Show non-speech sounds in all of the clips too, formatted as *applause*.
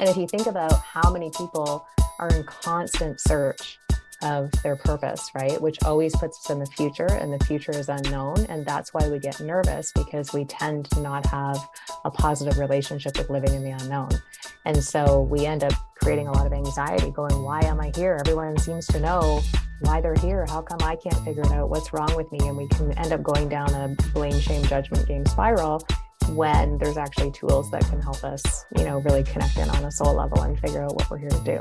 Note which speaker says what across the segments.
Speaker 1: And if you think about how many people are in constant search of their purpose, right? Which always puts us in the future, and the future is unknown. And that's why we get nervous because we tend to not have a positive relationship with living in the unknown. And so we end up creating a lot of anxiety, going, Why am I here? Everyone seems to know why they're here. How come I can't figure it out? What's wrong with me? And we can end up going down a blame, shame, judgment game spiral when there's actually tools that can help us, you know, really connect in on a soul level and figure out what we're here to do.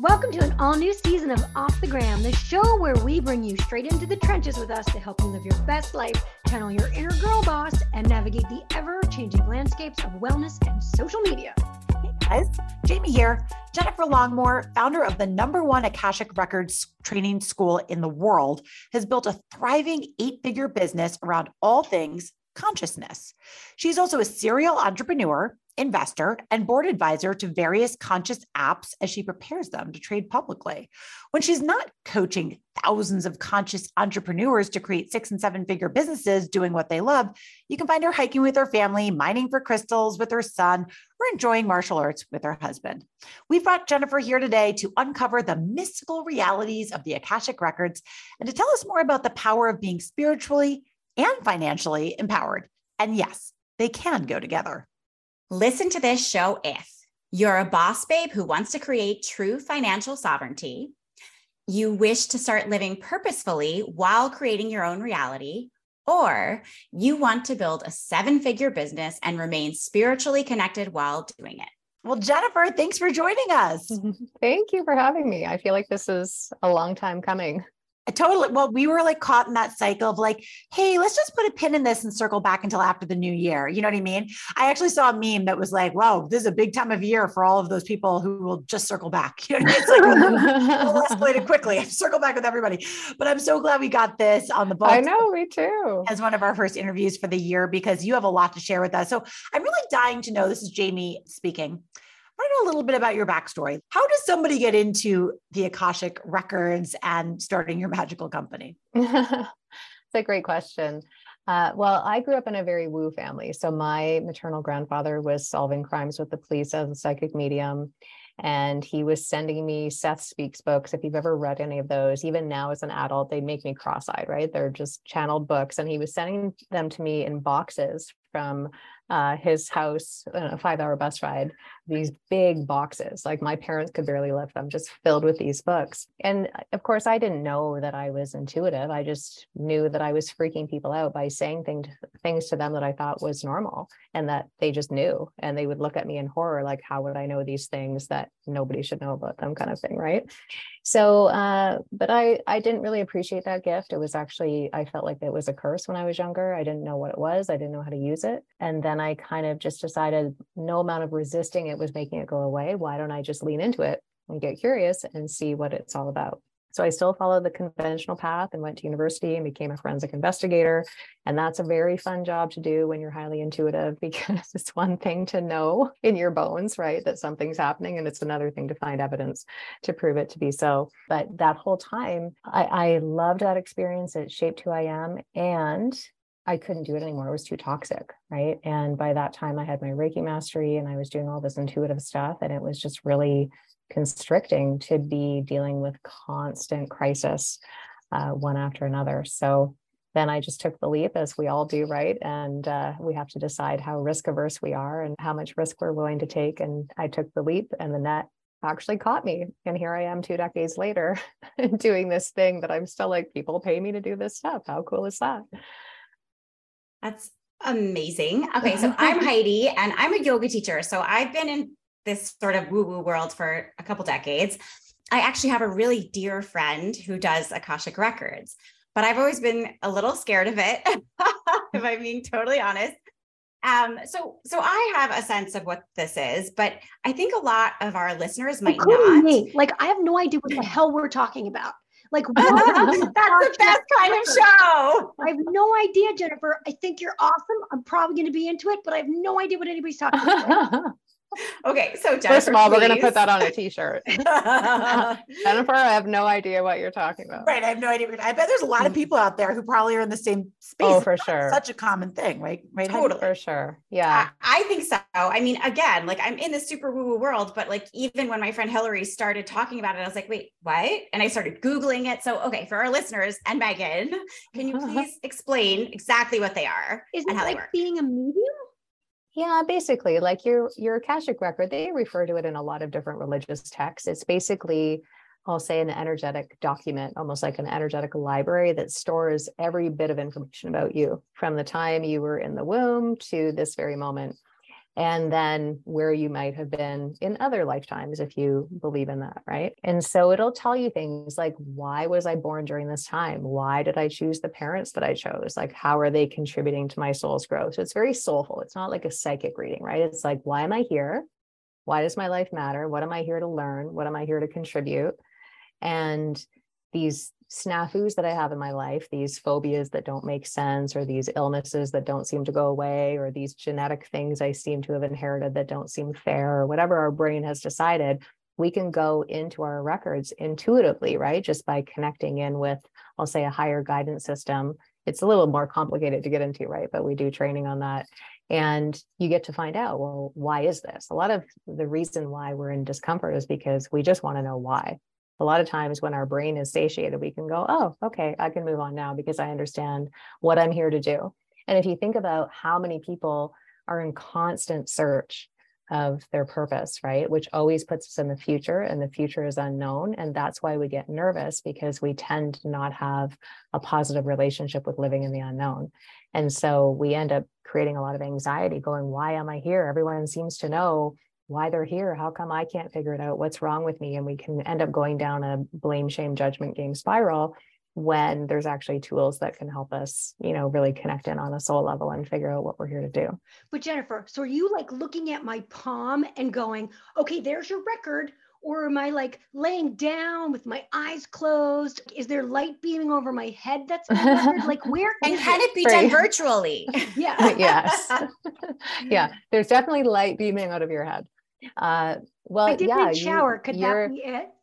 Speaker 2: Welcome to an all new season of Off the Gram, the show where we bring you straight into the trenches with us to help you live your best life, channel your inner girl boss, and navigate the ever changing landscapes of wellness and social media.
Speaker 3: Hey guys, Jamie here. Jennifer Longmore, founder of the number one Akashic Records training school in the world, has built a thriving eight figure business around all things consciousness. She's also a serial entrepreneur investor, and board advisor to various conscious apps as she prepares them to trade publicly. When she's not coaching thousands of conscious entrepreneurs to create six and seven figure businesses doing what they love, you can find her hiking with her family, mining for crystals with her son, or enjoying martial arts with her husband. We've brought Jennifer here today to uncover the mystical realities of the Akashic Records and to tell us more about the power of being spiritually and financially empowered. And yes, they can go together.
Speaker 4: Listen to this show if you're a boss babe who wants to create true financial sovereignty, you wish to start living purposefully while creating your own reality, or you want to build a seven figure business and remain spiritually connected while doing it.
Speaker 3: Well, Jennifer, thanks for joining us. *laughs*
Speaker 1: Thank you for having me. I feel like this is a long time coming
Speaker 3: totally. Well, we were like caught in that cycle of like, hey, let's just put a pin in this and circle back until after the new year. You know what I mean? I actually saw a meme that was like, wow, this is a big time of year for all of those people who will just circle back. *laughs* You know, it's like *laughs* we'll escalated quickly. Circle back with everybody. But I'm so glad we got this on the book.
Speaker 1: I know, me too.
Speaker 3: As one of our first interviews for the year because you have a lot to share with us. So I'm really dying to know. This is Jamie speaking to know a little bit about your backstory. How does somebody get into the Akashic records and starting your magical company? *laughs*
Speaker 1: It's a great question. Uh, well, I grew up in a very woo family. So my maternal grandfather was solving crimes with the police as a psychic medium. And he was sending me Seth Speaks books. If you've ever read any of those, even now as an adult, they make me cross eyed, right? They're just channeled books. And he was sending them to me in boxes from uh, his house, a five hour bus ride, these big boxes. Like my parents could barely lift them, just filled with these books. And uh, of course, I didn't know that I was intuitive. I just knew that I was freaking people out by saying things, things to them that I thought was normal and that they just knew. And they would look at me in horror, like, how would I know these things that nobody should know about them, kind of thing. Right. So, uh, but I, I didn't really appreciate that gift. It was actually, I felt like it was a curse when I was younger. I didn't know what it was, I didn't know how to use it. And then I kind of just decided no amount of resisting it was making it go away. Why don't I just lean into it and get curious and see what it's all about? So I still followed the conventional path and went to university and became a forensic investigator. And that's a very fun job to do when you're highly intuitive *laughs* because it's one thing to know in your bones, right, that something's happening. And it's another thing to find evidence to prove it to be so. But that whole time, I, I loved that experience. It shaped who I am. And I couldn't do it anymore. It was too toxic. Right. And by that time, I had my Reiki mastery and I was doing all this intuitive stuff. And it was just really constricting to be dealing with constant crisis uh, one after another. So then I just took the leap, as we all do, right? And uh, we have to decide how risk averse we are and how much risk we're willing to take. And I took the leap, and the net actually caught me. And here I am two decades later *laughs* doing this thing that I'm still like, people pay me to do this stuff. How cool is that?
Speaker 4: That's amazing. Okay, so *laughs* I'm Heidi and I'm a yoga teacher. So I've been in this sort of woo woo world for a couple decades. I actually have a really dear friend who does Akashic Records, but I've always been a little scared of it, *laughs* if I'm being totally honest. Um, so so I have a sense of what this is, but I think a lot of our listeners might not.
Speaker 2: Me. Like I have no idea what the hell we're talking about. Like *laughs*
Speaker 4: that's the best kind of show.
Speaker 2: I have no idea, Jennifer. I think you're awesome. I'm probably going to be into it, but I have no idea what anybody's talking about. *laughs*
Speaker 4: okay, so Jennifer,
Speaker 1: first of all,
Speaker 4: please.
Speaker 1: we're gonna put that on a t-shirt. *laughs* *laughs* Jennifer, I have no idea what you're talking about.
Speaker 3: Right. I have no idea. I bet there's a lot of people out there who probably are in the same space.
Speaker 1: Oh, for
Speaker 3: It's
Speaker 1: sure.
Speaker 3: Such a common thing, right? Right.
Speaker 4: Totally.
Speaker 1: For sure. Yeah.
Speaker 4: I, I think so. I mean, again, like I'm in the super woo woo world, but like even when my friend Hillary started talking about it, I was like, wait, what? And I started Googling it. So, okay, for our listeners and Megan, can you *laughs* please explain exactly what they are
Speaker 2: Isn't
Speaker 4: and
Speaker 2: it
Speaker 4: how they
Speaker 2: like
Speaker 4: work?
Speaker 2: being a medium?
Speaker 1: Yeah, basically, like your your Akashic record, they refer to it in a lot of different religious texts. It's basically, I'll say, an energetic document, almost like an energetic library that stores every bit of information about you from the time you were in the womb to this very moment. And then where you might have been in other lifetimes, if you believe in that, right? And so it'll tell you things like, why was I born during this time? Why did I choose the parents that I chose? Like, how are they contributing to my soul's growth? So it's very soulful. It's not like a psychic reading, right? It's like, why am I here? Why does my life matter? What am I here to learn? What am I here to contribute? And these snafus that I have in my life, these phobias that don't make sense, or these illnesses that don't seem to go away, or these genetic things I seem to have inherited that don't seem fair, or whatever our brain has decided, we can go into our records intuitively, right? Just by connecting in with, I'll say, a higher guidance system. It's a little more complicated to get into, right? But we do training on that. And you get to find out, well, why is this? A lot of the reason why we're in discomfort is because we just want to know why a lot of times when our brain is satiated, we can go, oh, okay, I can move on now because I understand what I'm here to do. And if you think about how many people are in constant search of their purpose, right, which always puts us in the future, and the future is unknown. And that's why we get nervous because we tend to not have a positive relationship with living in the unknown. And so we end up creating a lot of anxiety going, why am I here? Everyone seems to know why they're here. How come I can't figure it out? What's wrong with me? And we can end up going down a blame, shame, judgment game spiral when there's actually tools that can help us, you know, really connect in on a soul level and figure out what we're here to do.
Speaker 2: But Jennifer, so are you like looking at my palm and going, okay, there's your record? Or am I like laying down with my eyes closed? Is there light beaming over my head that's my record? Like *laughs* where
Speaker 4: And can
Speaker 2: it?
Speaker 4: it be
Speaker 1: Right.
Speaker 4: done virtually? *laughs*
Speaker 2: Yeah. *laughs*
Speaker 1: yes. yeah. There's definitely light beaming out of your head. Uh, well,
Speaker 2: I did
Speaker 1: yeah,
Speaker 2: take
Speaker 1: you-
Speaker 2: shower. Could
Speaker 1: you're-
Speaker 2: that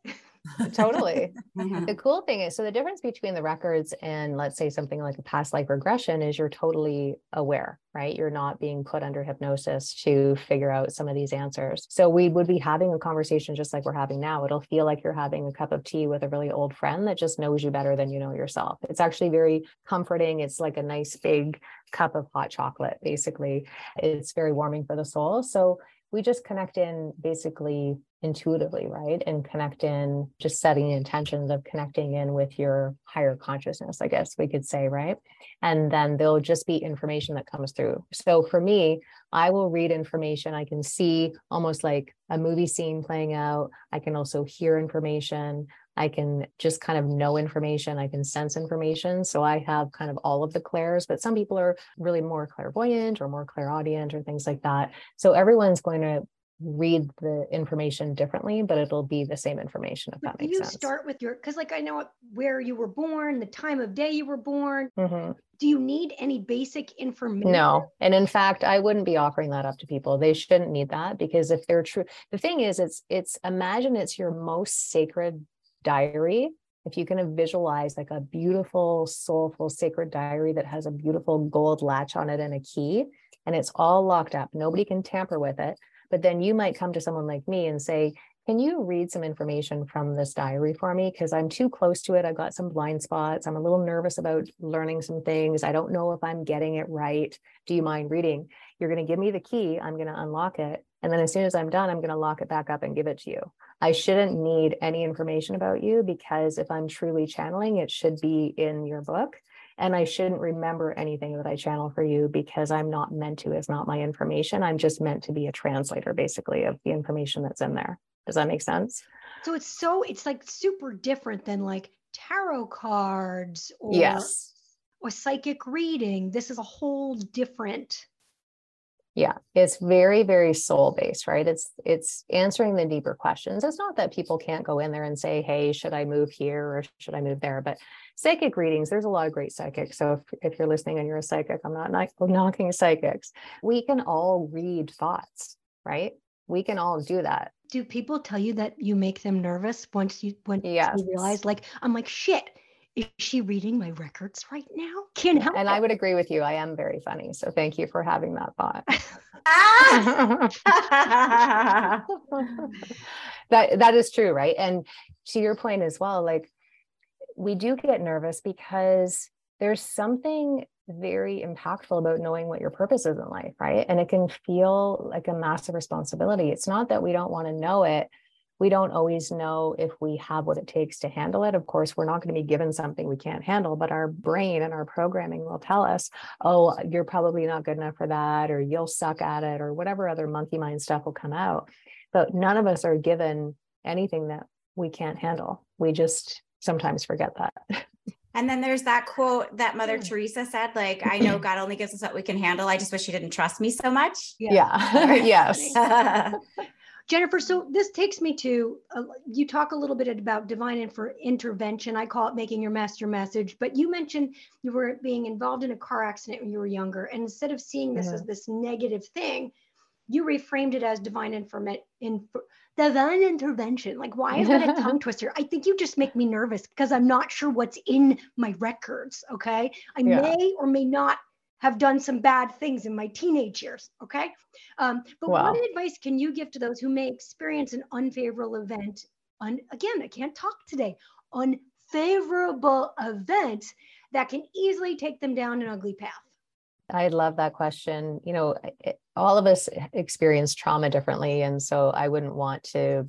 Speaker 2: be it? *laughs*
Speaker 1: totally. *laughs*
Speaker 4: Mhm.
Speaker 1: The cool thing is, so the difference between the records and let's say something like a past life regression is you're totally aware, right? You're not being put under hypnosis to figure out some of these answers. So we would be having a conversation just like we're having now. It'll feel like you're having a cup of tea with a really old friend that just knows you better than you know yourself. It's actually very comforting. It's like a nice big cup of hot chocolate, basically. It's very warming for the soul. So we just connect in basically intuitively, right? And connect in just setting intentions of connecting in with your higher consciousness, I guess we could say, right? And then there'll just be information that comes through. So for me, I will read information. I can see almost like a movie scene playing out. I can also hear information. I can just kind of know information. I can sense information. So I have kind of all of the clairs, but some people are really more clairvoyant or more clairaudient or things like that. So everyone's going to read the information differently, but it'll be the same information, if that makes
Speaker 2: you
Speaker 1: sense.
Speaker 2: start with your because like I know where you were born, the time of day you were born.
Speaker 1: Mhm.
Speaker 2: Do you need any basic information?
Speaker 1: No. And in fact, I wouldn't be offering that up to people. They shouldn't need that because if they're true, the thing is, it's, it's imagine it's your most sacred diary. If you can visualize like a beautiful, soulful, sacred diary that has a beautiful gold latch on it and a key, and it's all locked up, nobody can tamper with it. But then you might come to someone like me and say, can you read some information from this diary for me? Because I'm too close to it. I've got some blind spots. I'm a little nervous about learning some things. I don't know if I'm getting it right. Do you mind reading? You're going to give me the key. I'm going to unlock it. And then as soon as I'm done, I'm going to lock it back up and give it to you. I shouldn't need any information about you because if I'm truly channeling, it should be in your book. And I shouldn't remember anything that I channel for you because I'm not meant to. It's not my information. I'm just meant to be a translator, basically, of the information that's in there. Does that make sense?
Speaker 2: So it's so it's like super different than like tarot cards or
Speaker 1: yes.
Speaker 2: or psychic reading. This is a whole different.
Speaker 1: Yeah, it's very, very soul based, right? It's it's answering the deeper questions. It's not that people can't go in there and say, "Hey, should I move here or should I move there?" But psychic readings, there's a lot of great psychics. So if, if you're listening and you're a psychic, I'm not knock- knocking psychics. We can all read thoughts, right? we can all do that
Speaker 2: do people tell you that you make them nervous once you when
Speaker 1: yes.
Speaker 2: you realize like i'm like shit is she reading my records right now can't help
Speaker 1: and i would agree with you i am very funny so thank you for having that thought ah! *laughs* that that is true right and to your point as well like we do get nervous because there's something very impactful about knowing what your purpose is in life, right? And it can feel like a massive responsibility. It's not that we don't want to know it. We don't always know if we have what it takes to handle it. Of course, we're not going to be given something we can't handle, but our brain and our programming will tell us, oh, you're probably not good enough for that, or you'll suck at it, or whatever other monkey mind stuff will come out. But none of us are given anything that we can't handle. We just sometimes forget that. *laughs*
Speaker 4: And then there's that quote that Mother Teresa said, like, I know *clears throat* God only gives us what we can handle. I just wish you didn't trust me so much.
Speaker 1: Yeah. yeah. *laughs* yes. *laughs*
Speaker 2: Jennifer, so this takes me to uh, you talk a little bit about divine inter- intervention. I call it making your master message, but you mentioned you were being involved in a car accident when you were younger. And instead of seeing this mm-hmm. as this negative thing, you reframed it as divine information. In, divine intervention. Like, why is that a *laughs* tongue twister? I think you just make me nervous because I'm not sure what's in my records. Okay. I yeah. may or may not have done some bad things in my teenage years. Okay. Um, but wow. what advice can you give to those who may experience an unfavorable event? Un- again, I can't talk today. Unfavorable event that can easily take them down an ugly path.
Speaker 1: I love that question. You know, it, all of us experience trauma differently. And so I wouldn't want to,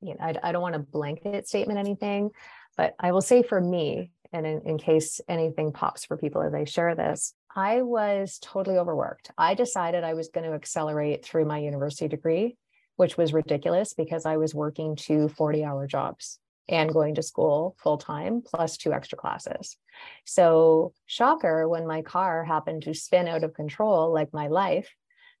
Speaker 1: you know, I, I don't want to blanket statement anything, but I will say for me, and in, in case anything pops for people as I share this, I was totally overworked. I decided I was going to accelerate through my university degree, which was ridiculous because I was working two 40 hour jobs and going to school full time plus two extra classes. So, shocker, when my car happened to spin out of control, like my life,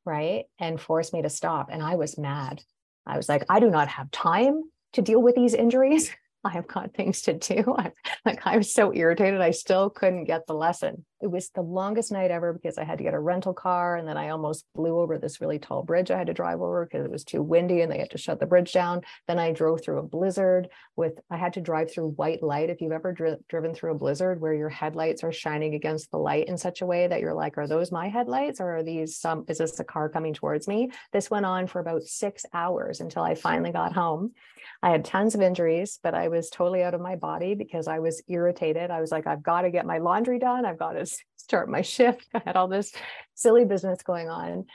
Speaker 1: right, and force me to stop, and I was mad. I was like, I do not have time to deal with these injuries. *laughs* I've got things to do. *laughs* I'm like, I was so irritated. I still couldn't get the lesson. It was the longest night ever because I had to get a rental car. And then I almost blew over this really tall bridge I had to drive over because it was too windy and they had to shut the bridge down. Then I drove through a blizzard with, I had to drive through white light. If you've ever dri- driven through a blizzard where your headlights are shining against the light in such a way that you're like, are those my headlights or are these some, is this a car coming towards me? This went on for about six hours until I finally got home. I had tons of injuries, but I was totally out of my body because I was irritated. I was like, I've got to get my laundry done. I've got to *laughs* start my shift. *laughs* I had all this silly business going on.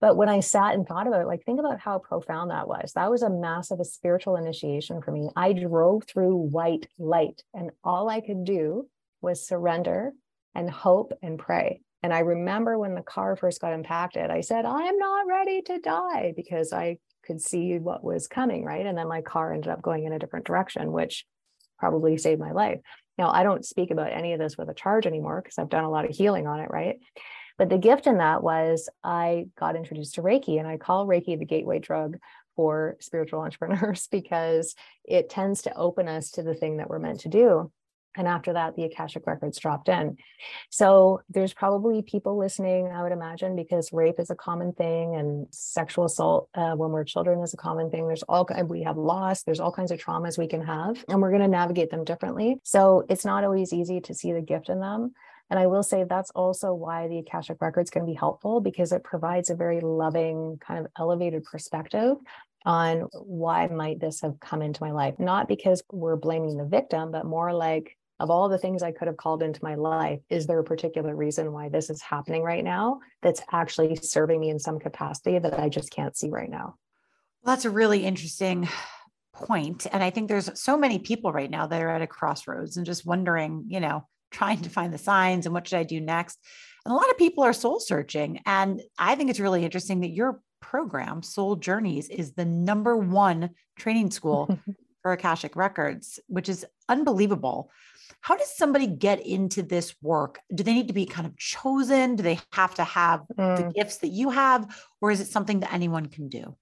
Speaker 1: But when I sat and thought about it, like, think about how profound that was. That was a massive a spiritual initiation for me. I drove through white light, and all I could do was surrender and hope and pray. And I remember when the car first got impacted, I said, I'm not ready to die because I could see what was coming, right? And then my car ended up going in a different direction, which probably saved my life. Now, I don't speak about any of this with a charge anymore because I've done a lot of healing on it, right? But the gift in that was I got introduced to Reiki, and I call Reiki the gateway drug for spiritual *laughs* entrepreneurs because it tends to open us to the thing that we're meant to do. And after that, the Akashic records dropped in. So there's probably people listening, I would imagine, because rape is a common thing and sexual assault uh, when we're children is a common thing. There's all we have loss. There's all kinds of traumas we can have, and we're going to navigate them differently. So it's not always easy to see the gift in them. And I will say that's also why the Akashic records can be helpful because it provides a very loving, kind of elevated perspective on why might this have come into my life not because we're blaming the victim but more like of all the things I could have called into my life, is there a particular reason why this is happening right now that's actually serving me in some capacity that I just can't see right now?
Speaker 3: Well, that's a really interesting point. And I think there's so many people right now that are at a crossroads and just wondering, you know, trying to find the signs and what should I do next? And a lot of people are soul searching. And I think it's really interesting that your program, Soul Journeys, is the number one training school *laughs* for Akashic Records, which is unbelievable. How does somebody get into this work? Do they need to be kind of chosen? Do they have to have mm. the gifts that you have? Or is it something that anyone can do?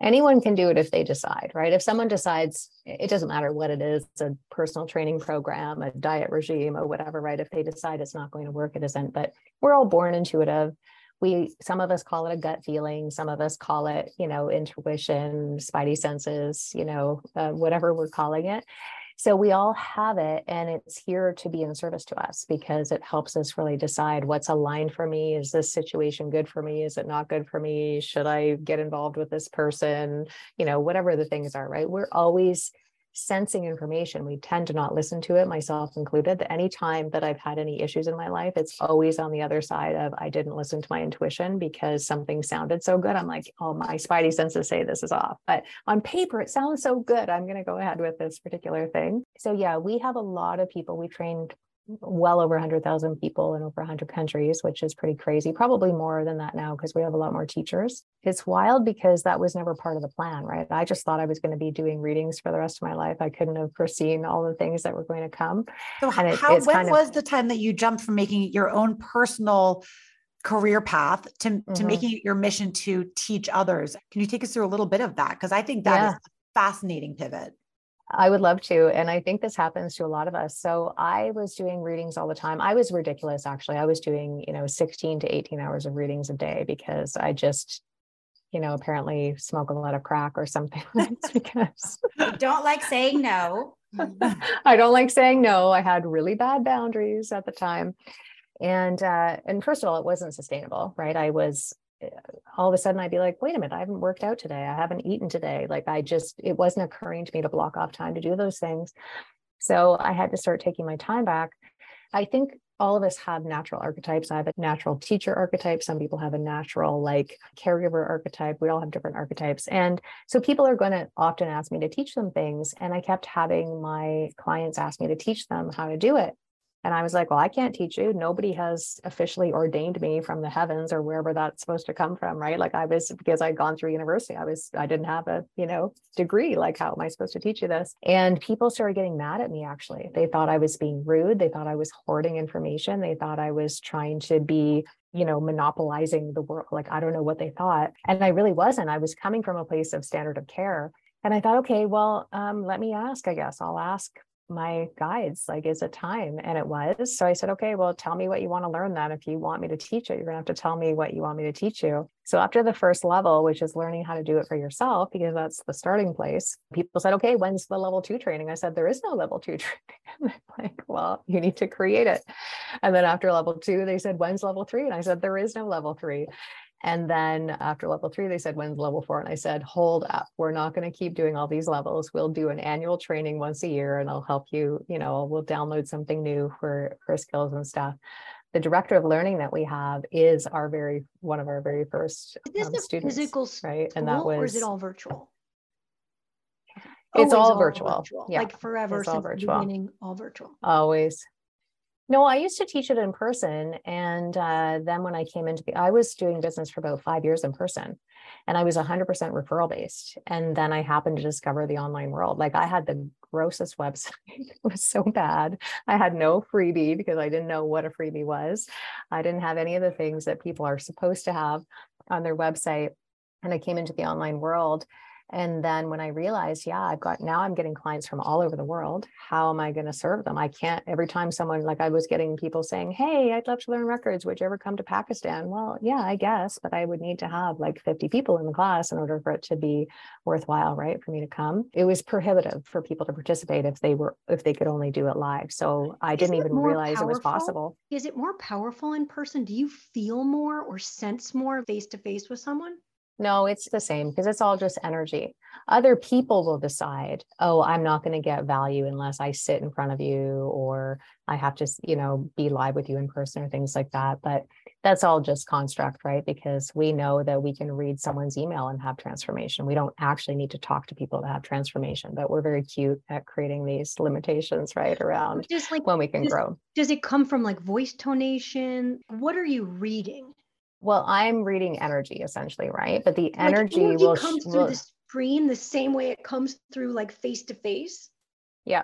Speaker 1: Anyone can do it if they decide, right? If someone decides, it doesn't matter what it is, a personal training program, a diet regime, or whatever, right? If they decide it's not going to work, it isn't. But we're all born intuitive we some of us call it a gut feeling some of us call it you know intuition spidey senses you know uh, whatever we're calling it. So we all have it and it's here to be in service to us because it helps us really decide what's aligned for me. Is this situation good for me? Is it not good for me? Should i get involved with this person? You know whatever the things are right? We're always sensing information. We tend to not listen to it, myself included. Any time that I've had any issues in my life, it's always on the other side of I didn't listen to my intuition because something sounded so good. I'm like, oh, my spidey senses say this is off. But on paper, it sounds so good. I'm going to go ahead with this particular thing. So, yeah, we have a lot of people. We've trained well over 100,000 people in over 100 countries, which is pretty crazy. Probably more than that now because we have a lot more teachers. It's wild because that was never part of the plan, right? I just thought I was going to be doing readings for the rest of my life. I couldn't have foreseen all the things that were going to come.
Speaker 3: So, and it, how, when was of, the time that you jumped from making your own personal career path to, mm-hmm. to making it your mission to teach others? Can you take us through a little bit of that? Because I think that yeah. is a fascinating pivot.
Speaker 1: I would love to. And I think this happens to a lot of us. So I was doing readings all the time. I was ridiculous, actually. I was doing, you know, 16 to 18 hours of readings a day because I just, you know, apparently smoke a lot of crack or something. *laughs* *laughs* because
Speaker 4: don't like saying no. *laughs*
Speaker 1: I don't like saying no. I had really bad boundaries at the time. And uh, and first of all, it wasn't sustainable, right? I was all of a sudden I'd be like, wait a minute, I haven't worked out today. I haven't eaten today. Like I just, it wasn't occurring to me to block off time to do those things. So I had to start taking my time back. I think all of us have natural archetypes. I have a natural teacher archetype. Some people have a natural like caregiver archetype. We all have different archetypes. And so people are going to often ask me to teach them things. And I kept having my clients ask me to teach them how to do it. And I was like, well, I can't teach you. Nobody has officially ordained me from the heavens or wherever that's supposed to come from, right? Like I was because I'd gone through university. I was I didn't have a, you know, degree. Like how am I supposed to teach you this? And people started getting mad at me actually. They thought I was being rude. They thought I was hoarding information. They thought I was trying to be you know, monopolizing the world. Like, I don't know what they thought. And I really wasn't. I was coming from a place of standard of care. And I thought, okay, well, um, let me ask, I guess I'll ask my guides like is it time and it was. So i said okay well tell me what you want to learn then. If you want me to teach it you're going to have to tell me what you want me to teach you. So after the first level which is learning how to do it for yourself because that's the starting place people said okay when's the level two training? I said there is no level two *laughs* training. *laughs* Like well you need to create it. And then after level two they said when's level three? And i said there is no level three and then after level three, they said, when's level four? And I said, hold up, we're not going to keep doing all these levels. We'll do an annual training once a year and I'll help you, you know, we'll download something new for, for skills and stuff. The director of learning that we have is our very, one of our very first um, students. Physical
Speaker 2: right. And that was, or is it all virtual?
Speaker 1: It's all, all virtual. virtual.
Speaker 2: Yeah. Like forever it's all virtual. beginning, all virtual.
Speaker 1: Always. No, I used to teach it in person. And uh, then when I came into the, I was doing business for about five years in person and I was 100% referral based. And then I happened to discover the online world. Like I had the grossest website. *laughs* it was so bad. I had no freebie because I didn't know what a freebie was. I didn't have any of the things that people are supposed to have on their website. And I came into the online world and then when I realized, yeah, I've got now I'm getting clients from all over the world. How am I going to serve them? I can't every time someone like I was getting people saying, Hey, I'd love to learn records. Would you ever come to Pakistan? Well, yeah, I guess, but I would need to have like 50 people in the class in order for it to be worthwhile, right? For me to come. It was prohibitive for people to participate if they were if they could only do it live. So I didn't even realize powerful? it was possible.
Speaker 2: Is it more powerful in person? Do you feel more or sense more face to face with someone?
Speaker 1: No, it's the same because it's all just energy. Other people will decide, oh, I'm not going to get value unless I sit in front of you or I have to, you know, be live with you in person or things like that. But that's all just construct, right? Because we know that we can read someone's email and have transformation. We don't actually need to talk to people to have transformation, but we're very cute at creating these limitations, right? Around just like when we can
Speaker 2: does,
Speaker 1: grow.
Speaker 2: Does it come from like voice tonation? What are you reading?
Speaker 1: Well, I'm reading energy essentially, right? But the energy, like energy will
Speaker 2: comes through the screen the same way it comes through like face to face.
Speaker 1: Yeah,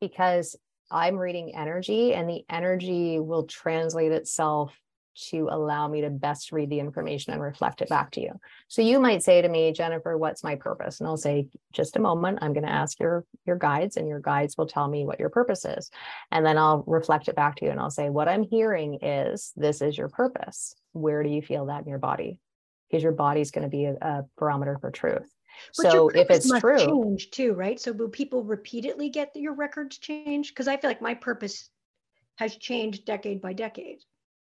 Speaker 1: because I'm reading energy, and the energy will translate itself to allow me to best read the information and reflect it back to you. So you might say to me, Jennifer, what's my purpose? And I'll say, just a moment, I'm going to ask your your guides and your guides will tell me what your purpose is. And then I'll reflect it back to you and I'll say, what I'm hearing is this is your purpose. Where do you feel that in your body? Because your body's going to be a, a barometer for truth. But so if it's true,
Speaker 2: change too, right? So will people repeatedly get your records changed? Because I feel like my purpose has changed decade by decade.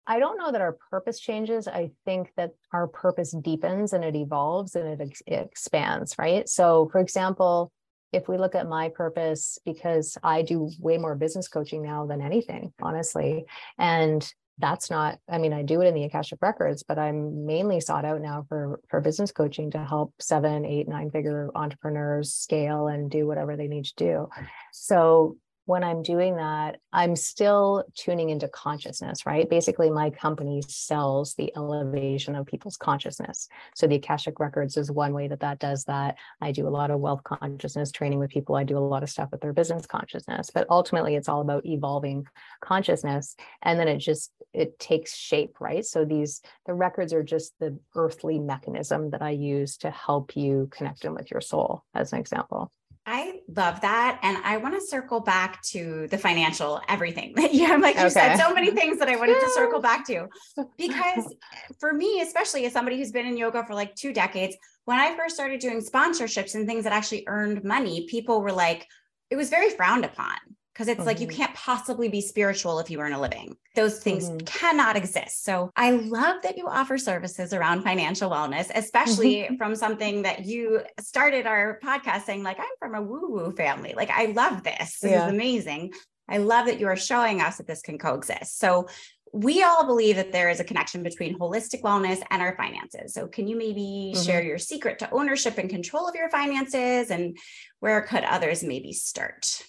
Speaker 1: I don't know that our purpose changes. I think that our purpose deepens and it evolves and it, ex- it, expands, right? So, for example, if we look at my purpose, because I do way more business coaching now than anything, honestly. And that's not, I mean, I do it in the Akashic Records, but I'm mainly sought out now for, for business coaching to help seven, eight, nine figure entrepreneurs scale and do whatever they need to do. So when I'm doing that, I'm still tuning into consciousness, right? Basically, my company sells the elevation of people's consciousness. So the Akashic Records is one way that that does that. I do a lot of wealth consciousness training with people. I do a lot of stuff with their business consciousness, but ultimately it's all about evolving consciousness. And then it just, it takes shape, right? So these, the records are just the earthly mechanism that I use to help you connect in with your soul, as an example.
Speaker 4: I love that. And I want to circle back to the financial everything that you have. *laughs* Like you said, so many things that I wanted to circle *laughs* back to. Because eh, for me, especially as somebody who's been in yoga for like two decades, when I first started doing sponsorships and things that actually earned money, people were like, it was very frowned upon because it's mm-hmm. like you mm-hmm. can't possibly be spiritual if you earn a living. Those things mm-hmm. cannot exist. So I love that you offer services around financial wellness, especially *laughs* from something that you started our podcast saying, like, I'm from a woo woo family. Like, I love this. This yeah. is amazing. I love that you are showing us that this can coexist. So we all believe that there is a connection between holistic wellness and our finances. So, can you maybe mm-hmm. share your secret to ownership and control of your finances and where could others maybe start?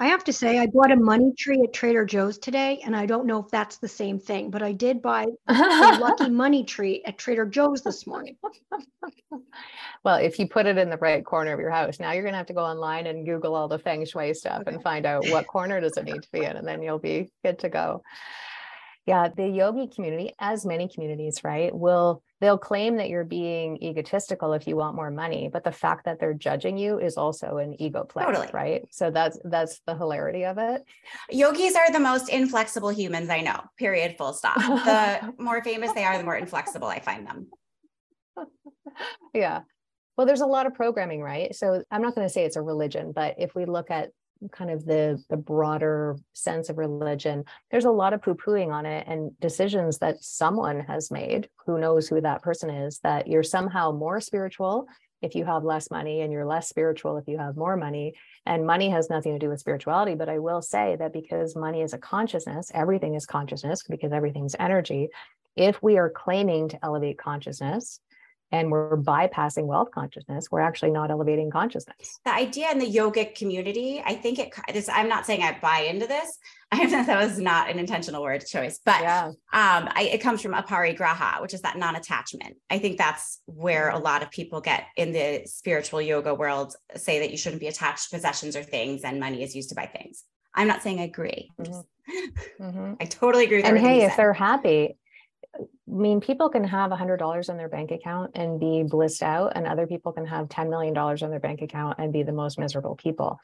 Speaker 2: I have to say, I bought a money tree at Trader Joe's today, and I don't know if that's the same thing, but I did buy a lucky *laughs* money tree at Trader Joe's this morning. *laughs*
Speaker 1: Well, if you put it in the right corner of your house, now you're going to have to go online and Google all the feng shui stuff okay. and find out what corner does it need to be in, and then you'll be good to go. Yeah, the yogi community, as many communities, right, will they'll claim that you're being egotistical if you want more money, but the fact that they're judging you is also an ego play, totally. right? So that's that's the hilarity of it.
Speaker 4: Yogis are the most inflexible humans I know. Period. Full stop. The *laughs* more famous they are, the more inflexible I find them. *laughs*
Speaker 1: yeah. Well, there's a lot of programming, right? So I'm not going to say it's a religion, but if we look at kind of the the broader sense of religion there's a lot of poo-pooing on it and decisions that someone has made who knows who that person is that you're somehow more spiritual if you have less money and you're less spiritual if you have more money. And money has nothing to do with spirituality but i will say that because money is a consciousness everything is consciousness because everything's energy. If we are claiming to elevate consciousness and we're bypassing wealth consciousness we're actually not elevating consciousness
Speaker 4: the idea in the yogic community i think it is i'm not saying i buy into this *laughs* i know that was not an intentional word choice but yeah. um I, it comes from aparigraha which is that non-attachment i think that's where a lot of people get in the spiritual yoga world say that you shouldn't be attached to possessions or things and money is used to buy things i'm not saying i agree mm-hmm. mm-hmm. *laughs* i totally agree
Speaker 1: and hey if they're happy I mean, people can have $100 in their bank account and be blissed out, and other people can have $10 million in their bank account and be the most miserable people.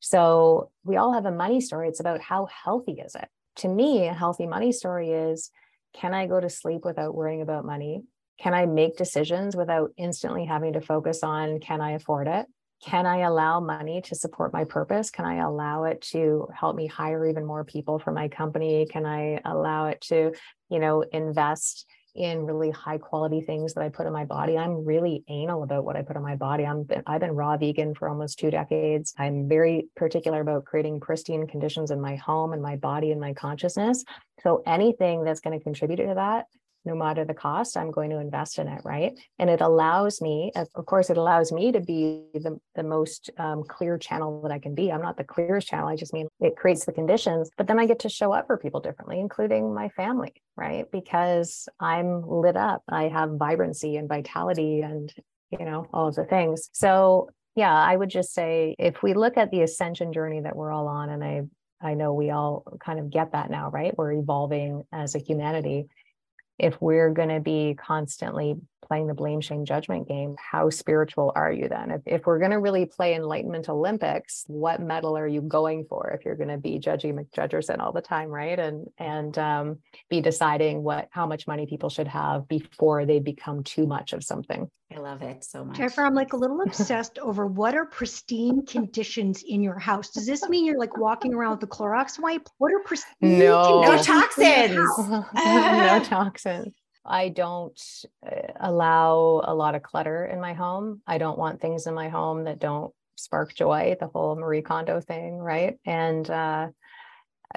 Speaker 1: So we all have a money story. It's about how healthy is it? To me, a healthy money story is can I go to sleep without worrying about money? Can I make decisions without instantly having to focus on can I afford it? Can I allow money to support my purpose? Can I allow it to help me hire even more people for my company? Can I allow it to you know, invest in really high quality things that I put in my body. I'm really anal about what I put in my body. I'm I've been raw vegan for almost two decades. I'm very particular about creating pristine conditions in my home and my body and my consciousness. So anything that's going to contribute to that no matter the cost, I'm going to invest in it, right? And it allows me, of course, it allows me to be the, the most um, clear channel that I can be. I'm not the clearest channel. I just mean it creates the conditions, but then I get to show up for people differently, including my family, right? Because I'm lit up. I have vibrancy and vitality and, you know, all of the things. So, yeah, I would just say if we look at the ascension journey that we're all on, and I I know we all kind of get that now, right? We're evolving as a humanity if we're going to be constantly playing the blame shame judgment game how spiritual are you then? If, if we're going to really play enlightenment olympics what medal are you going for if you're going to be judging mcjudgerson all the time right? And and um, be deciding what how much money people should have before they become too much of something.
Speaker 4: I love it so much.
Speaker 2: Jennifer i'm like a little obsessed over what are pristine conditions in your house. Does this mean you're like walking around with a clorox wipe? What are pristine
Speaker 1: no,
Speaker 4: no toxins. *laughs*
Speaker 1: no toxins I don't uh, allow a lot of clutter in my home. I don't want things in my home that don't spark joy, the whole Marie Kondo thing, right? And, uh,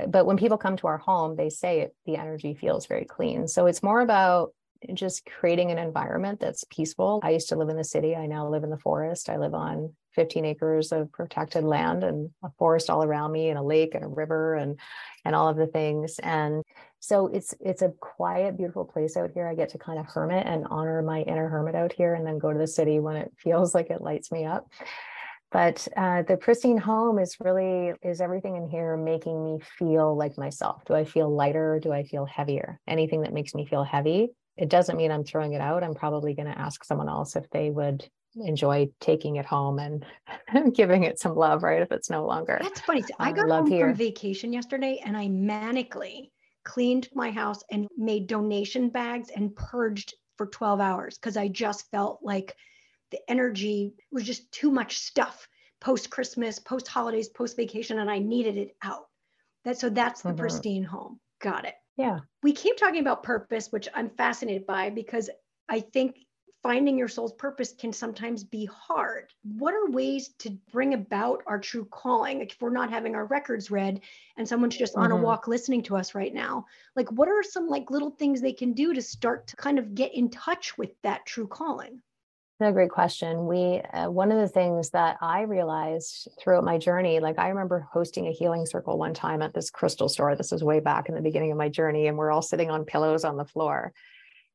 Speaker 1: but when people come to our home, they say it, the energy feels very clean. So it's more about just creating an environment that's peaceful. I used to live in the city. I now live in the forest. I live on 15 acres of protected land and a forest all around me and a lake and a river and and all of the things and so it's it's a quiet beautiful place out here i get to kind of hermit and honor my inner hermit out here and then go to the city when it *laughs* feels like it lights me up but uh, the pristine home is really is everything in here making me feel like myself do i feel lighter do i feel heavier anything that makes me feel heavy it doesn't mean i'm throwing it out i'm probably going to ask someone else if they would enjoy taking it home and, *laughs* giving it some love, right? If it's no longer.
Speaker 2: That's funny. I got home here. from vacation yesterday and I manically cleaned my house and made donation bags and purged for 12 hours because I just felt like the energy was just too much stuff post Christmas, post holidays, post vacation, and I needed it out. That so that's the mm-hmm. pristine home. Got it.
Speaker 1: Yeah.
Speaker 2: We keep talking about purpose, which I'm fascinated by because I think finding your soul's purpose can sometimes be hard. What are ways to bring about our true calling? Like if we're not having our records read and someone's just mm-hmm. on a mm-hmm. walk listening to us right now, like what are some like little things they can do to start to kind of get in touch with that true calling?
Speaker 1: That's a great question. We uh, one of the things that I realized throughout my journey, like I remember hosting a healing circle one time at this crystal store. This was way back in the beginning of my journey, and we're all sitting on pillows on the floor.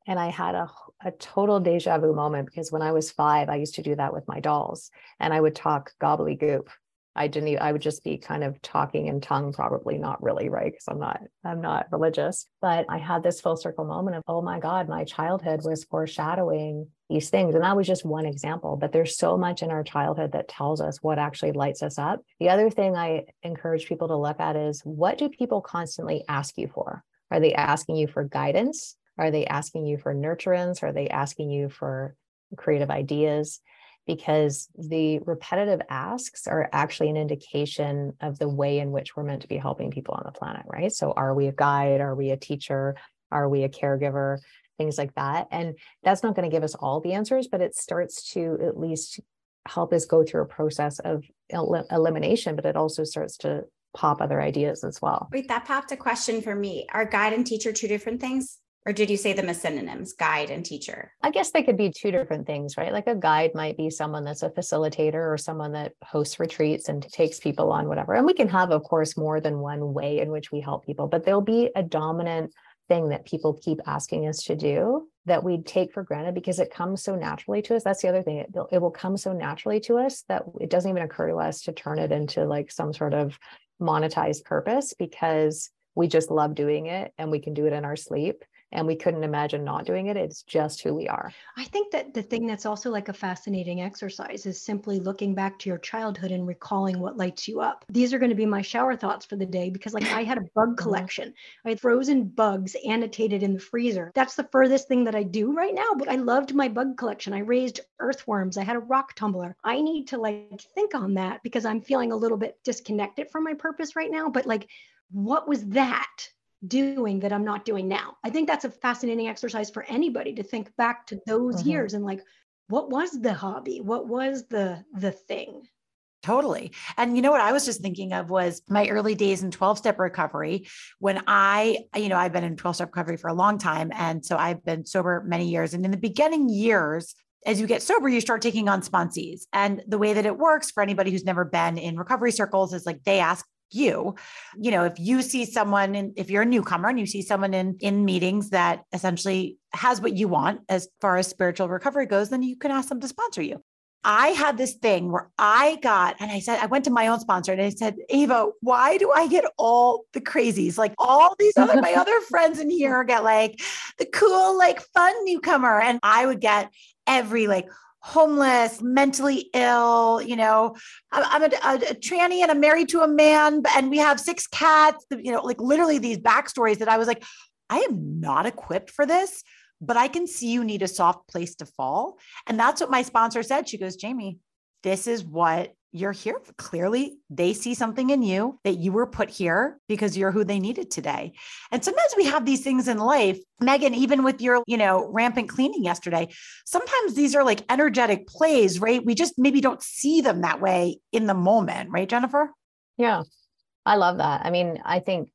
Speaker 1: And I had a, a total deja vu moment because when I was five, I used to do that with my dolls and I would talk gobbledygook. I didn't, even, I would just be kind of talking in tongue, probably not really, right? Because I'm not, I'm not religious. But I had this full circle moment of, oh my God, my childhood was foreshadowing these things. And that was just one example, but there's so much in our childhood that tells us what actually lights us up. The other thing I encourage people to look at is what do people constantly ask you for? Are they asking you for guidance? Are they asking you for nurturance? Are they asking you for creative ideas? Because the repetitive asks are actually an indication of the way in which we're meant to be helping people on the planet, right? So, are we a guide? Are we a teacher? Are we a caregiver? Things like that. And that's not going to give us all the answers, but it starts to at least help us go through a process of el- elimination, but it also starts to pop other ideas as well.
Speaker 4: Wait, that popped a question for me. Are guide and teacher two different things? Or did you say them as synonyms, guide and teacher?
Speaker 1: I guess they could be two different things, right? Like a guide might be someone that's a facilitator or someone that hosts retreats and takes people on whatever. And we can have, of course, more than one way in which we help people, but there'll be a dominant thing that people keep asking us to do that we take for granted because it comes so naturally to us. That's the other thing. It, it will come so naturally to us that it doesn't even occur to us to turn it into like some sort of monetized purpose because we just love doing it and we can do it in our sleep and we couldn't imagine not doing it. It's just who we are.
Speaker 2: I think that the thing that's also like a fascinating exercise is simply looking back to your childhood and recalling what lights you up. These are going to be my shower thoughts for the day because, like, I had a bug *laughs* mm-hmm. collection. I had frozen bugs annotated in the freezer. That's the furthest thing that I do right now, but I loved my bug collection. I raised earthworms. I had a rock tumbler. I need to like think on that because I'm feeling a little bit disconnected from my purpose right now. But like, what was that? Doing that I'm not doing now. I think that's a fascinating exercise for anybody to think back to those mm-hmm. years and like what was the hobby? What was the the thing?
Speaker 3: Totally. And you know what I was just thinking of was my early days in 12 step recovery when I, you know, I've been in 12 step recovery for a long time. And so I've been sober many years. And in the beginning years, as you get sober, you start taking on sponsees. And the way that it works for anybody who's never been in recovery circles is like they ask you you know if you see someone in, if you're a newcomer and you see someone in in meetings that essentially has what you want as far as spiritual recovery goes then you can ask them to sponsor you I had this thing where I got, and I said, I went to my own sponsor and I said, Ava, why do I get all the crazies? Like all these other, my *laughs* other friends in here get like the cool, like fun newcomer. And I would get every like homeless, mentally ill, you know, I'm a, a, a tranny and I'm married to a man and we have six cats, you know, like literally these backstories that I was like, I am not equipped for this but I can see you need a soft place to fall. And that's what my sponsor said. She goes, Jamie, this is what you're here. Clearly, they see something in you that you were put here because you're who they needed today. And sometimes we have these things in life, Megan, even with your, you know, rampant cleaning yesterday, sometimes these are like energetic plays, right? We just maybe don't see them that way in the moment, right, Jennifer?
Speaker 1: Yeah. I love that. I mean, I think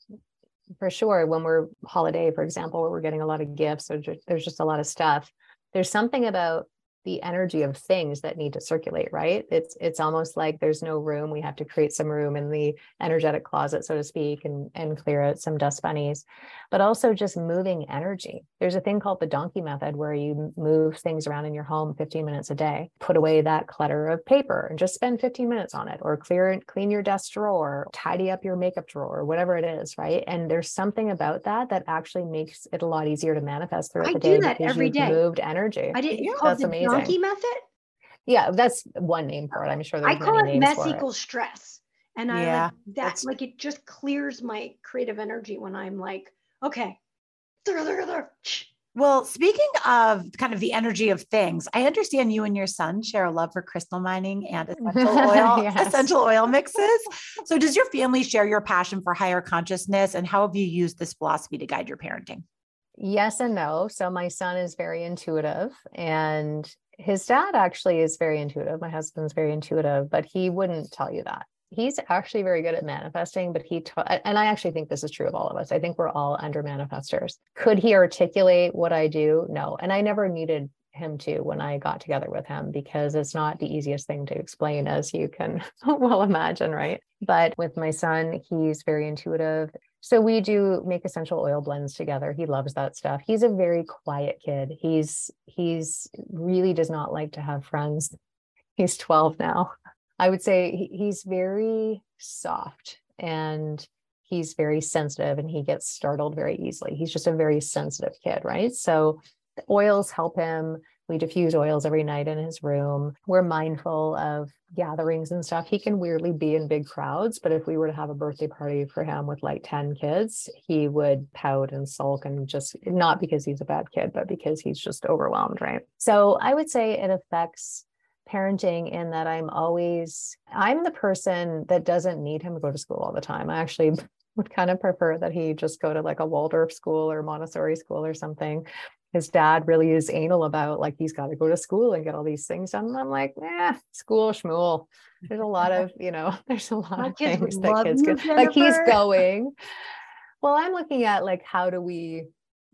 Speaker 1: for sure when we're holiday for example where we're getting a lot of gifts or there's just a lot of stuff there's something about the energy of things that need to circulate right? It's it's almost like there's no room we have to create some room in the energetic closet so to speak and and clear out some dust bunnies. But also just moving energy. There's a thing called the donkey method where you move things around in your home 15 minutes a day. Put away that clutter of paper and just spend 15 minutes on it or clear clean your desk drawer tidy up your makeup drawer whatever it is right? And there's something about that that actually makes it a lot easier to manifest throughout
Speaker 2: I
Speaker 1: the day
Speaker 2: do that every
Speaker 1: moved energy.
Speaker 2: I didn't
Speaker 3: Yeah,
Speaker 1: that's amazing.
Speaker 2: Donkey method.
Speaker 1: yeah that's one name for it i'm sure there's
Speaker 2: I call
Speaker 1: many
Speaker 2: it mess
Speaker 1: it.
Speaker 2: equals stress. And I
Speaker 3: Yeah,
Speaker 2: like that
Speaker 3: that's-
Speaker 2: like it just clears my creative energy when I'm like, okay.
Speaker 3: Well, speaking of kind of the energy of things, I understand you and your son share a love for crystal mining and *laughs* essential oil,
Speaker 1: Yes.
Speaker 3: essential oil mixes. So, does your family share your passion for higher consciousness, and how have you used this philosophy to guide your parenting?
Speaker 1: Yes and no. So my son is very intuitive and his dad actually is very intuitive. My husband's very intuitive, but he wouldn't tell you that. He's actually very good at manifesting, but he, and I actually think this is true of all of us. I think we're all under manifestors. Could he articulate what I do? No. And I never needed him to when I got together with him because it's not the easiest thing to explain, as you can *laughs* well imagine, right? But with my son, he's very intuitive. So we do make essential oil blends together. He loves that stuff. He's a very quiet kid. He's he's really does not like to have friends. He's 12 now. I would say he's very soft and he's very sensitive and he gets startled very easily. He's just a very sensitive kid, right? So the oils help him. We diffuse oils every night in his room. We're mindful of gatherings and stuff. He can weirdly be in big crowds, but if we were to have a birthday party for him with like 10 kids, he would pout and sulk and just not because he's a bad kid, but because he's just overwhelmed, right? So I would say it affects parenting in that I'm always I'm the person that doesn't need him to go to school all the time. I actually *laughs* would kind of prefer that he just go to like a Waldorf school or Montessori school or something his dad really is anal about like he's got to go to school and get all these things done. And I'm like, eh, school schmool. There's a lot of, you know, *laughs* there's a lot
Speaker 2: My
Speaker 1: of
Speaker 2: kids
Speaker 1: things that kids like he's going. Well, I'm looking at like how do we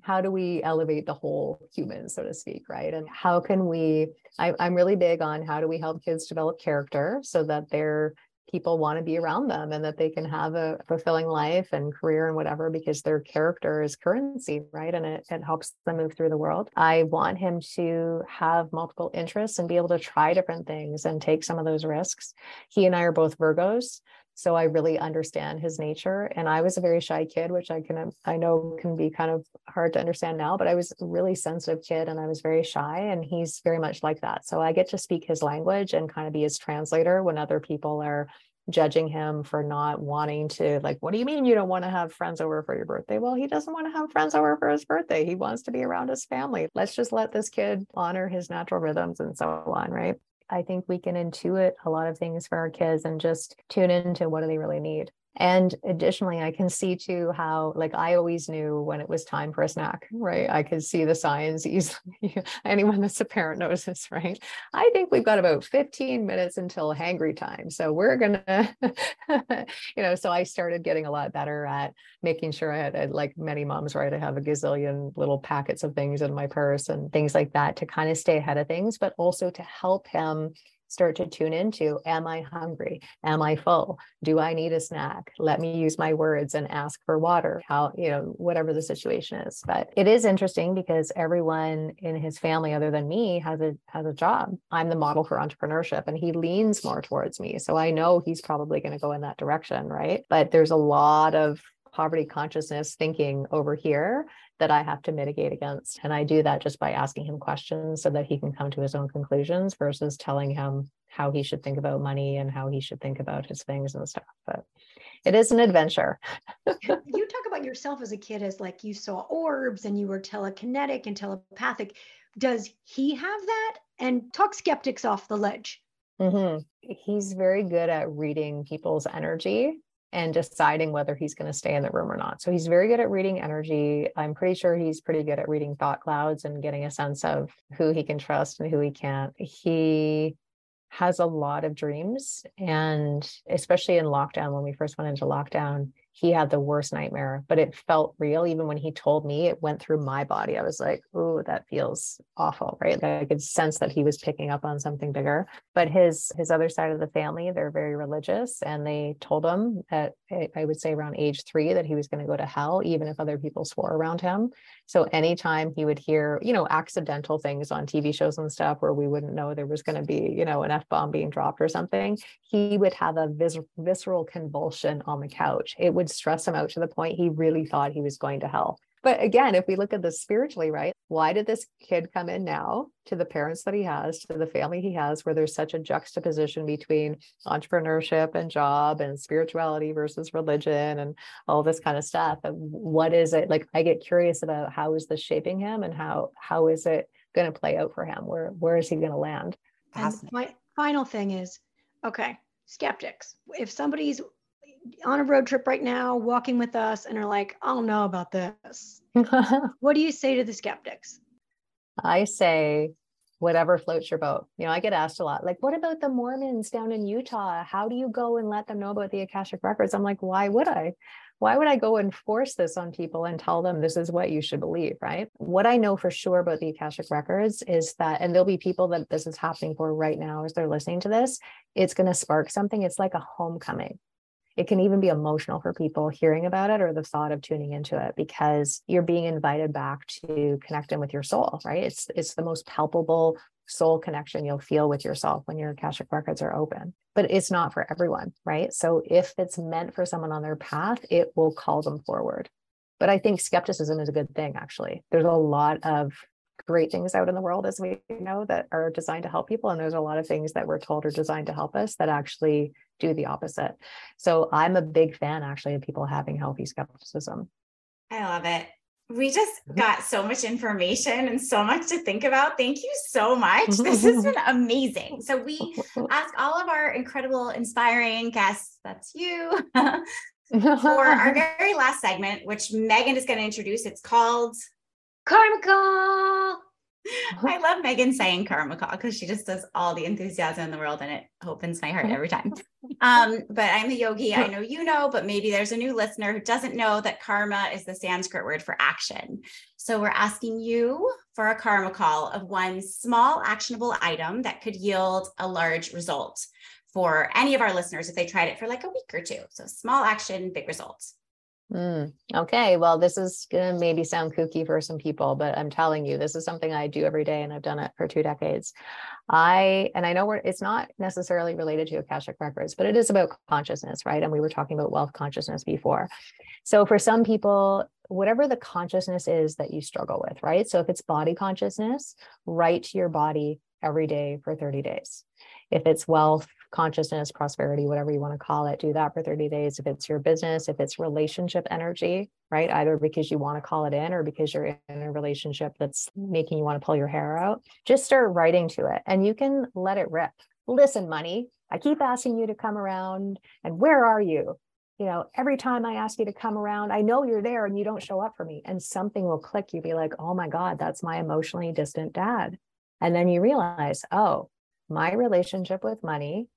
Speaker 1: how do we elevate the whole human, so to speak, right? And how can we I, I'm really big on how do we help kids develop character so that they're people want to be around them and that they can have a fulfilling life and career and whatever because their character is currency right? And it, it helps them move through the world. I want him to have multiple interests and be able to try different things and take some of those risks. He and i are both virgos so i really understand his nature and i was a very shy kid which i can i know can be kind of hard to understand now but i was a really sensitive kid and i was very shy and he's very much like that. So i get to speak his language and kind of be his translator when other people are judging him for not wanting to like what do you mean you don't want to have friends over for your birthday? Well he doesn't want to have friends over for his birthday. He wants to be around his family. Let's just let this kid honor his natural rhythms and so on right i think we can intuit a lot of things for our kids and just tune into what do they really need and additionally, I can see too how, like, I always knew when it was time for a snack, right? I could see the signs *laughs* easily. Anyone that's a parent knows this, right? I think we've got about 15 minutes until hangry time. So we're going *laughs* to, you know, so I started getting a lot better at making sure I had, uh, like many moms, right? I have a gazillion little packets of things in my purse and things like that to kind of stay ahead of things, but also to help him start to tune into am I hungry? Am I full? Do I need a snack? Let me use my words and ask for water. How, you know, whatever the situation is. But it is interesting because everyone in his family, other than me, has a has a job. I'm the model for entrepreneurship and he leans more towards me. So I know he's probably going to go in that direction, right? But there's a lot of poverty consciousness thinking over here that I have to mitigate against. And I do that just by asking him questions so that he can come to his own conclusions versus telling him how he should think about money and how he should think about his things and stuff. But it is an adventure. *laughs*
Speaker 2: you talk about yourself as a kid as like you saw orbs and you were telekinetic and telepathic. Does he have that? And talk skeptics off the ledge.
Speaker 1: Mm-hmm. He's very good at reading people's energy and deciding whether he's going to stay in the room or not. So he's very good at reading energy. I'm pretty sure he's pretty good at reading thought clouds and getting a sense of who he can trust and who he can't. He has a lot of dreams. And especially in lockdown, when we first went into lockdown, he had the worst nightmare, but it felt real. Even when he told me, it went through my body. I was like, oh, that feels awful, right? Like I could sense that he was picking up on something bigger. But his his other side of the family, they're very religious, and they told him at I would say around age three that he was going to go to hell, even if other people swore around him. So anytime he would hear, you know, accidental things on TV shows and stuff where we wouldn't know there was going to be, you know, an F bomb being dropped or something, he would have a vis- visceral convulsion on the couch. It would stress him out to the point he really thought he was going to hell. But again, if we look at this spiritually, right? Why did this kid come in now to the parents that he has, to the family he has, where there's such a juxtaposition between entrepreneurship and job and spirituality versus religion and all this kind of stuff? And what is it like? I get curious about how is this shaping him and how how is it going to play out for him? Where where is he going to land?
Speaker 2: And my final thing is, okay, skeptics. If somebody's on a road trip right now, walking with us, and are like, I don't know about this. *laughs* what do you say to the skeptics?
Speaker 1: I say, whatever floats your boat. You know, I get asked a lot, like, what about the Mormons down in Utah? How do you go and let them know about the Akashic Records? I'm like, why would I? Why would I go and force this on people and tell them this is what you should believe, right? What I know for sure about the Akashic Records is that, and there'll be people that this is happening for right now as they're listening to this, it's going to spark something. It's like a homecoming it can even be emotional for people hearing about it or the thought of tuning into it because you're being invited back to connect in with your soul right? It's it's the most palpable soul connection you'll feel with yourself when your akashic records are open but it's not for everyone right? So if it's meant for someone on their path it will call them forward. But i think skepticism is a good thing actually. There's a lot of great things out in the world as we know that are designed to help people and there's a lot of things that we're told are designed to help us that actually do the opposite so i'm a big fan actually of people having healthy skepticism
Speaker 4: i love it we just mm-hmm. got so much information and so much to think about. Thank you so much. *laughs* This has been amazing. So, we *laughs* ask all of our incredible, inspiring guests that's you *laughs* for our very last segment, which Megan is going to introduce. It's called
Speaker 2: Karma Call.
Speaker 4: I love Megan saying karma call because she just does all the enthusiasm in the world and it opens my heart every time. *laughs* Um, but I'm a yogi. I know you know, but maybe there's a new listener who doesn't know that karma is the Sanskrit word for action. So we're asking you for a karma call of one small actionable item that could yield a large result for any of our listeners if they tried it for like a week or two. So small action, big results.
Speaker 1: Mm, okay, well, this is going to maybe sound kooky for some people, but I'm telling you, this is something I do every day and I've done it for two decades. I, and I know we're, it's not necessarily related to Akashic Records, but it is about consciousness, right? And we were talking about wealth consciousness before. So for some people, whatever the consciousness is that you struggle with, right? So if it's body consciousness, write to your body every day for 30 days. If it's wealth consciousness, prosperity, whatever you want to call it, do that for 30 days. If it's your business, if it's relationship energy, right? Either because you want to call it in or because you're in a relationship that's making you want to pull your hair out, just start writing to it and you can let it rip. Listen, money, I keep asking you to come around and where are you? You know, every time I ask you to come around, I know you're there and you don't show up for me. And something will click. You'll be like, oh my God, that's my emotionally distant dad. And then you realize, oh, my relationship with money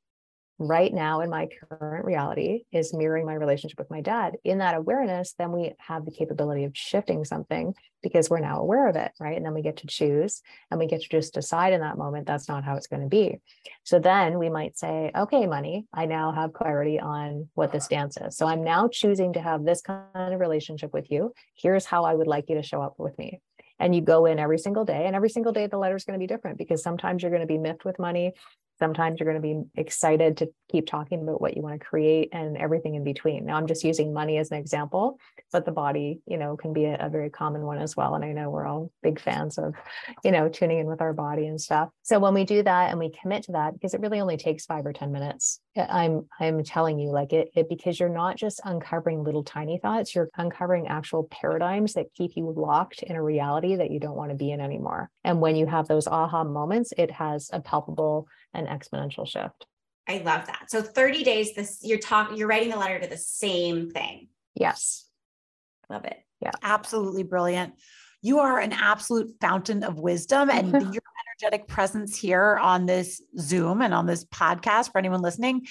Speaker 1: right now in my current reality is mirroring my relationship with my dad. In that awareness, then we have the capability of shifting something because we're now aware of it, right? And then we get to choose and we get to just decide in that moment that's not how it's going to be. So then we might say, okay, money, I now have clarity on what this dance is. So I'm now choosing to have this kind of relationship with you. Here's how I would like you to show up with me and you go in every single day and every single day the letter is going to be different because sometimes you're going to be miffed with money sometimes you're going to be excited to keep talking about what you want to create and everything in between. Now i'm just using money as an example but the body you know can be a, a, very common one as well and i know we're all big fans of you know tuning in with our body and stuff. So when we do that and we commit to that because it really only takes five or ten minutes i'm i'm telling you like it, it because you're not just uncovering little tiny thoughts you're uncovering actual paradigms that keep you locked in a reality that you don't want to be in anymore and when you have those aha moments it has a palpable and exponential shift.
Speaker 4: I love that. So 30 days, this you're talking, you're writing the letter to the same thing.
Speaker 1: Yes.
Speaker 4: Love it.
Speaker 3: Yeah. Absolutely brilliant. You are an absolute fountain of wisdom and *laughs* your energetic presence here on this Zoom and on this podcast for anyone listening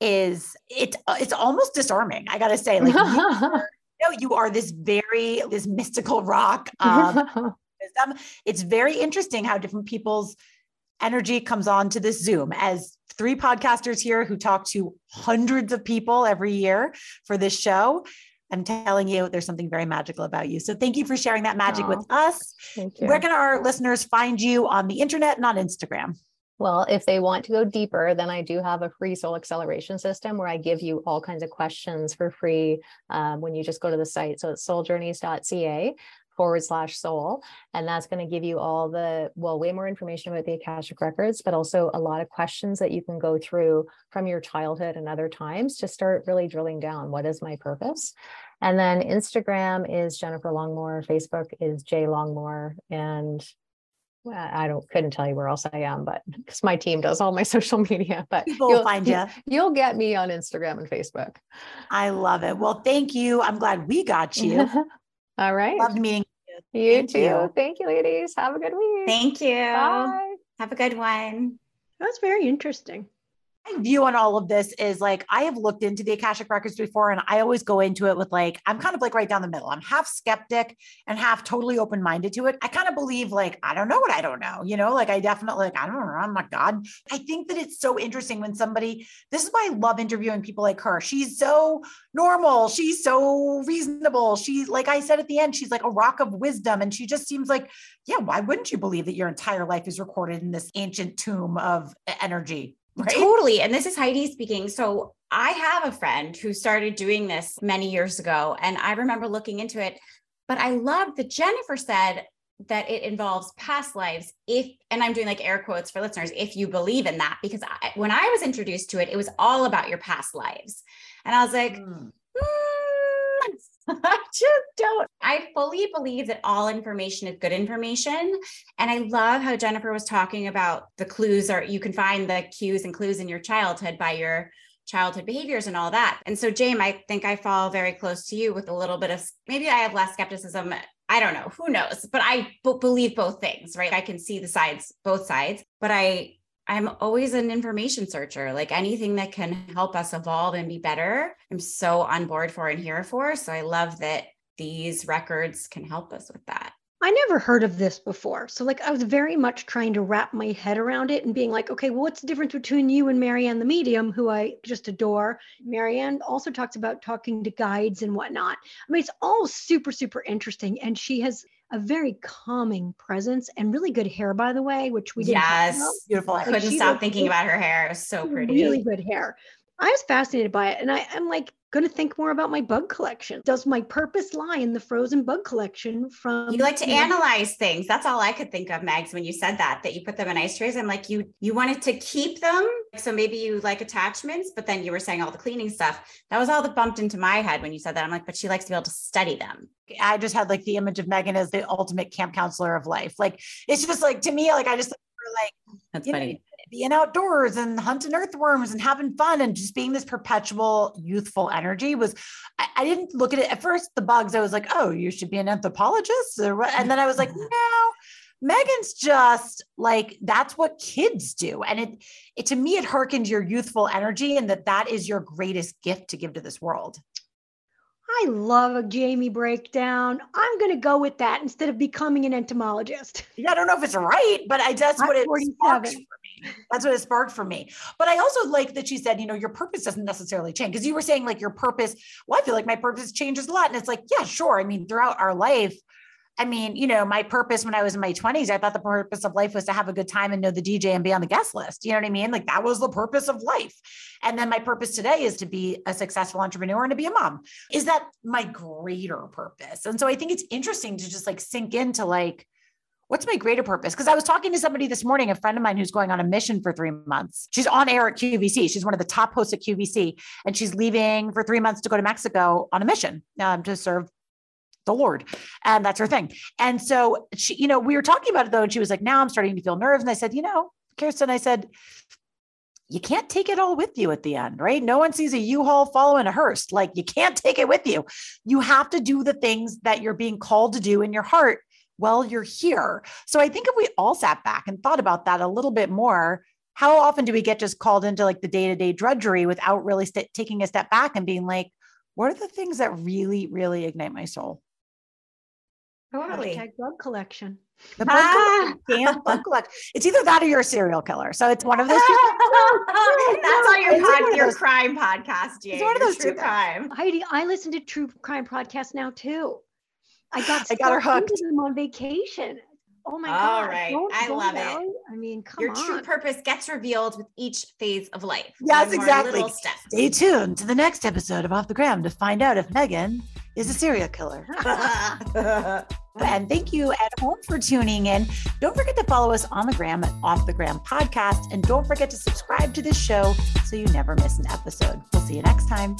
Speaker 3: is it it's almost disarming. I got to say like you, *laughs* are, you, know, you are this very this mystical rock um, *laughs* wisdom. It's very interesting how different people's energy comes on to this Zoom as three podcasters here who talk to hundreds of people every year for this show. I'm telling you, there's something very magical about you. So thank you for sharing that magic with us. Where can our listeners find you on the internet and on Instagram?
Speaker 1: Well, if they want to go deeper, then I do have a free soul acceleration system where I give you all kinds of questions for free um, when you just go to the site. So it's souljourneys.ca forward slash soul. And that's going to give you all the, well, way more information about the Akashic Records, but also a lot of questions that you can go through from your childhood and other times to start really drilling down what is my purpose. And then Instagram is Jennifer Longmore, Facebook is Jay Longmore, and I don't couldn't tell you where else I am, but because my team does all my *laughs* social media, but
Speaker 3: people will find you.
Speaker 1: You'll get me on Instagram and Facebook.
Speaker 3: I love it. Well, thank you. I'm glad we got you. *laughs*
Speaker 1: All right.
Speaker 3: Loved meeting
Speaker 1: you. You Thank too. You. Thank you, ladies. Have a good week.
Speaker 4: Thank you. Bye. Have a good one.
Speaker 2: That was very interesting
Speaker 3: my view on all of this is like I have looked into the Akashic records before, and I always go into it with like I'm kind of like right down the middle. I'm half skeptic and half totally open minded to it. I kind of believe like I don't know what I don't know, you know, like I definitely like I don't know. I'm not God. I think that it's so interesting when somebody. This is why I love interviewing people like her. She's so normal. She's so reasonable. She's like I said at the end, she's like a rock of wisdom, and she just seems like yeah. Why wouldn't you believe that your entire life is recorded in this ancient tomb of energy?
Speaker 4: Right? Totally. And this is Heidi speaking. So I have a friend who started doing this many years ago, and I remember looking into it. But I love that Jennifer said that it involves past lives if and i'm doing like air quotes for listeners if you believe in that because I, when i was introduced to it it was all about your past lives and i was like mm. *laughs* I just don't. I fully believe that all information is good information. And I love how Jennifer was talking about the clues or you can find the cues and clues in your childhood by your childhood behaviors and all that. And so, James, I think I fall very close to you with a little bit of maybe I have less skepticism. I don't know, who knows, but I b- believe both things, right? I can see the sides, both sides, but I I'm always an information searcher. Like anything that can help us evolve and be better, I'm so on board for and here for. So I love that these records can help us with that.
Speaker 2: I never heard of this before. So, like, I was very much trying to wrap my head around it and being like, okay, well, what's the difference between you and Marianne the medium, who I just adore? Marianne also talks about talking to guides and whatnot. I mean, it's all super, super interesting. And she has a very calming presence and really good hair, by the way, which we didn't.
Speaker 4: Yes, beautiful. I couldn't stop thinking about her hair. It was so pretty.
Speaker 2: Really good hair. I was fascinated by it, and I, I'm like going to think more about my bug collection. Does my purpose lie in the frozen bug collection from?
Speaker 4: You like to you know, analyze things. That's all I could think of, Mags, when you said that. That you put them in ice trays. I'm like, you you wanted to keep them, so maybe you like attachments, but then you were saying all the cleaning stuff. That was all that bumped into my head when you said that. I'm like, but she likes to be able to study them.
Speaker 3: I just had like the image of Megan as the ultimate camp counselor of life. Like it's just like to me, like I just like
Speaker 4: that's funny.
Speaker 3: Know, being outdoors and hunting earthworms and having fun and just being this perpetual youthful energy was I, I, didn't look at it at first the bugs i was like oh you should be an anthropologist or what and then i was like mm-hmm. no Megan's just like that's what kids do, and it, it to me it harkened your youthful energy, and that that is your greatest gift to give to this world.
Speaker 2: I love a Jamie breakdown. I'm going to go with that instead of becoming an entomologist.
Speaker 3: Yeah, I don't know if it's right, but I that's what it sparks for me. That's what it sparked for me. But I also like that she said, you know, your purpose doesn't necessarily change because you were saying like your purpose. Well, I feel like my purpose changes a lot, and it's like, yeah, sure. I mean, throughout our life, I mean, you know, my purpose when I was in my 20s, I thought the purpose of life was to have a good time and know the DJ and be on the guest list. You know what I mean? Like that was the purpose of life. And then my purpose today is to be a successful entrepreneur and to be a mom. Is that my greater purpose? And so I think it's interesting to just like sink into like, what's my greater purpose? Because I was talking to somebody this morning, a friend of mine who's going on a mission for three months. She's on air at QVC. She's one of the top hosts at QVC, and she's leaving for three months to go to Mexico on a mission um, to serve the Lord. And that's her thing. And so she, you know, we were talking about it though, and she was like, now I'm starting to feel nerves. And I said, you know, Kirsten, I said, you can't take it all with you at the end, right? No one sees a U-Haul following a hearse. Like you can't take it with you. You have to do the things that you're being called to do in your heart while you're here. So I think if we all sat back and thought about that a little bit more, how often do we get just called into like the day-to-day drudgery without really st- taking a step back and being like, what are the things that really, really ignite my soul?
Speaker 2: Totally. Hashtag bug collection.
Speaker 3: The bug ah. *laughs* collection, bug collection. It's either that or you're a serial killer. So it's one of those. *laughs*
Speaker 4: That's on your pod, your crime podcast. Jane.
Speaker 3: It's one of those
Speaker 4: true crime.
Speaker 2: Heidi, I listen to true crime podcasts now too. I got
Speaker 3: I got her hooked.
Speaker 2: Them on vacation. Oh my god!
Speaker 4: All right, don't, I don't love know. it.
Speaker 2: I mean, come
Speaker 4: Your
Speaker 2: on.
Speaker 4: true purpose gets revealed with each phase of life.
Speaker 3: Yes, exactly. Stay tuned to the next episode of Off the Gram to find out if Megan is a serial killer. *laughs* *laughs* and thank you at home for tuning in. Don't forget to follow us on the gram at Off the Gram Podcast. And don't forget to subscribe to this show so you never miss an episode. We'll see you next time.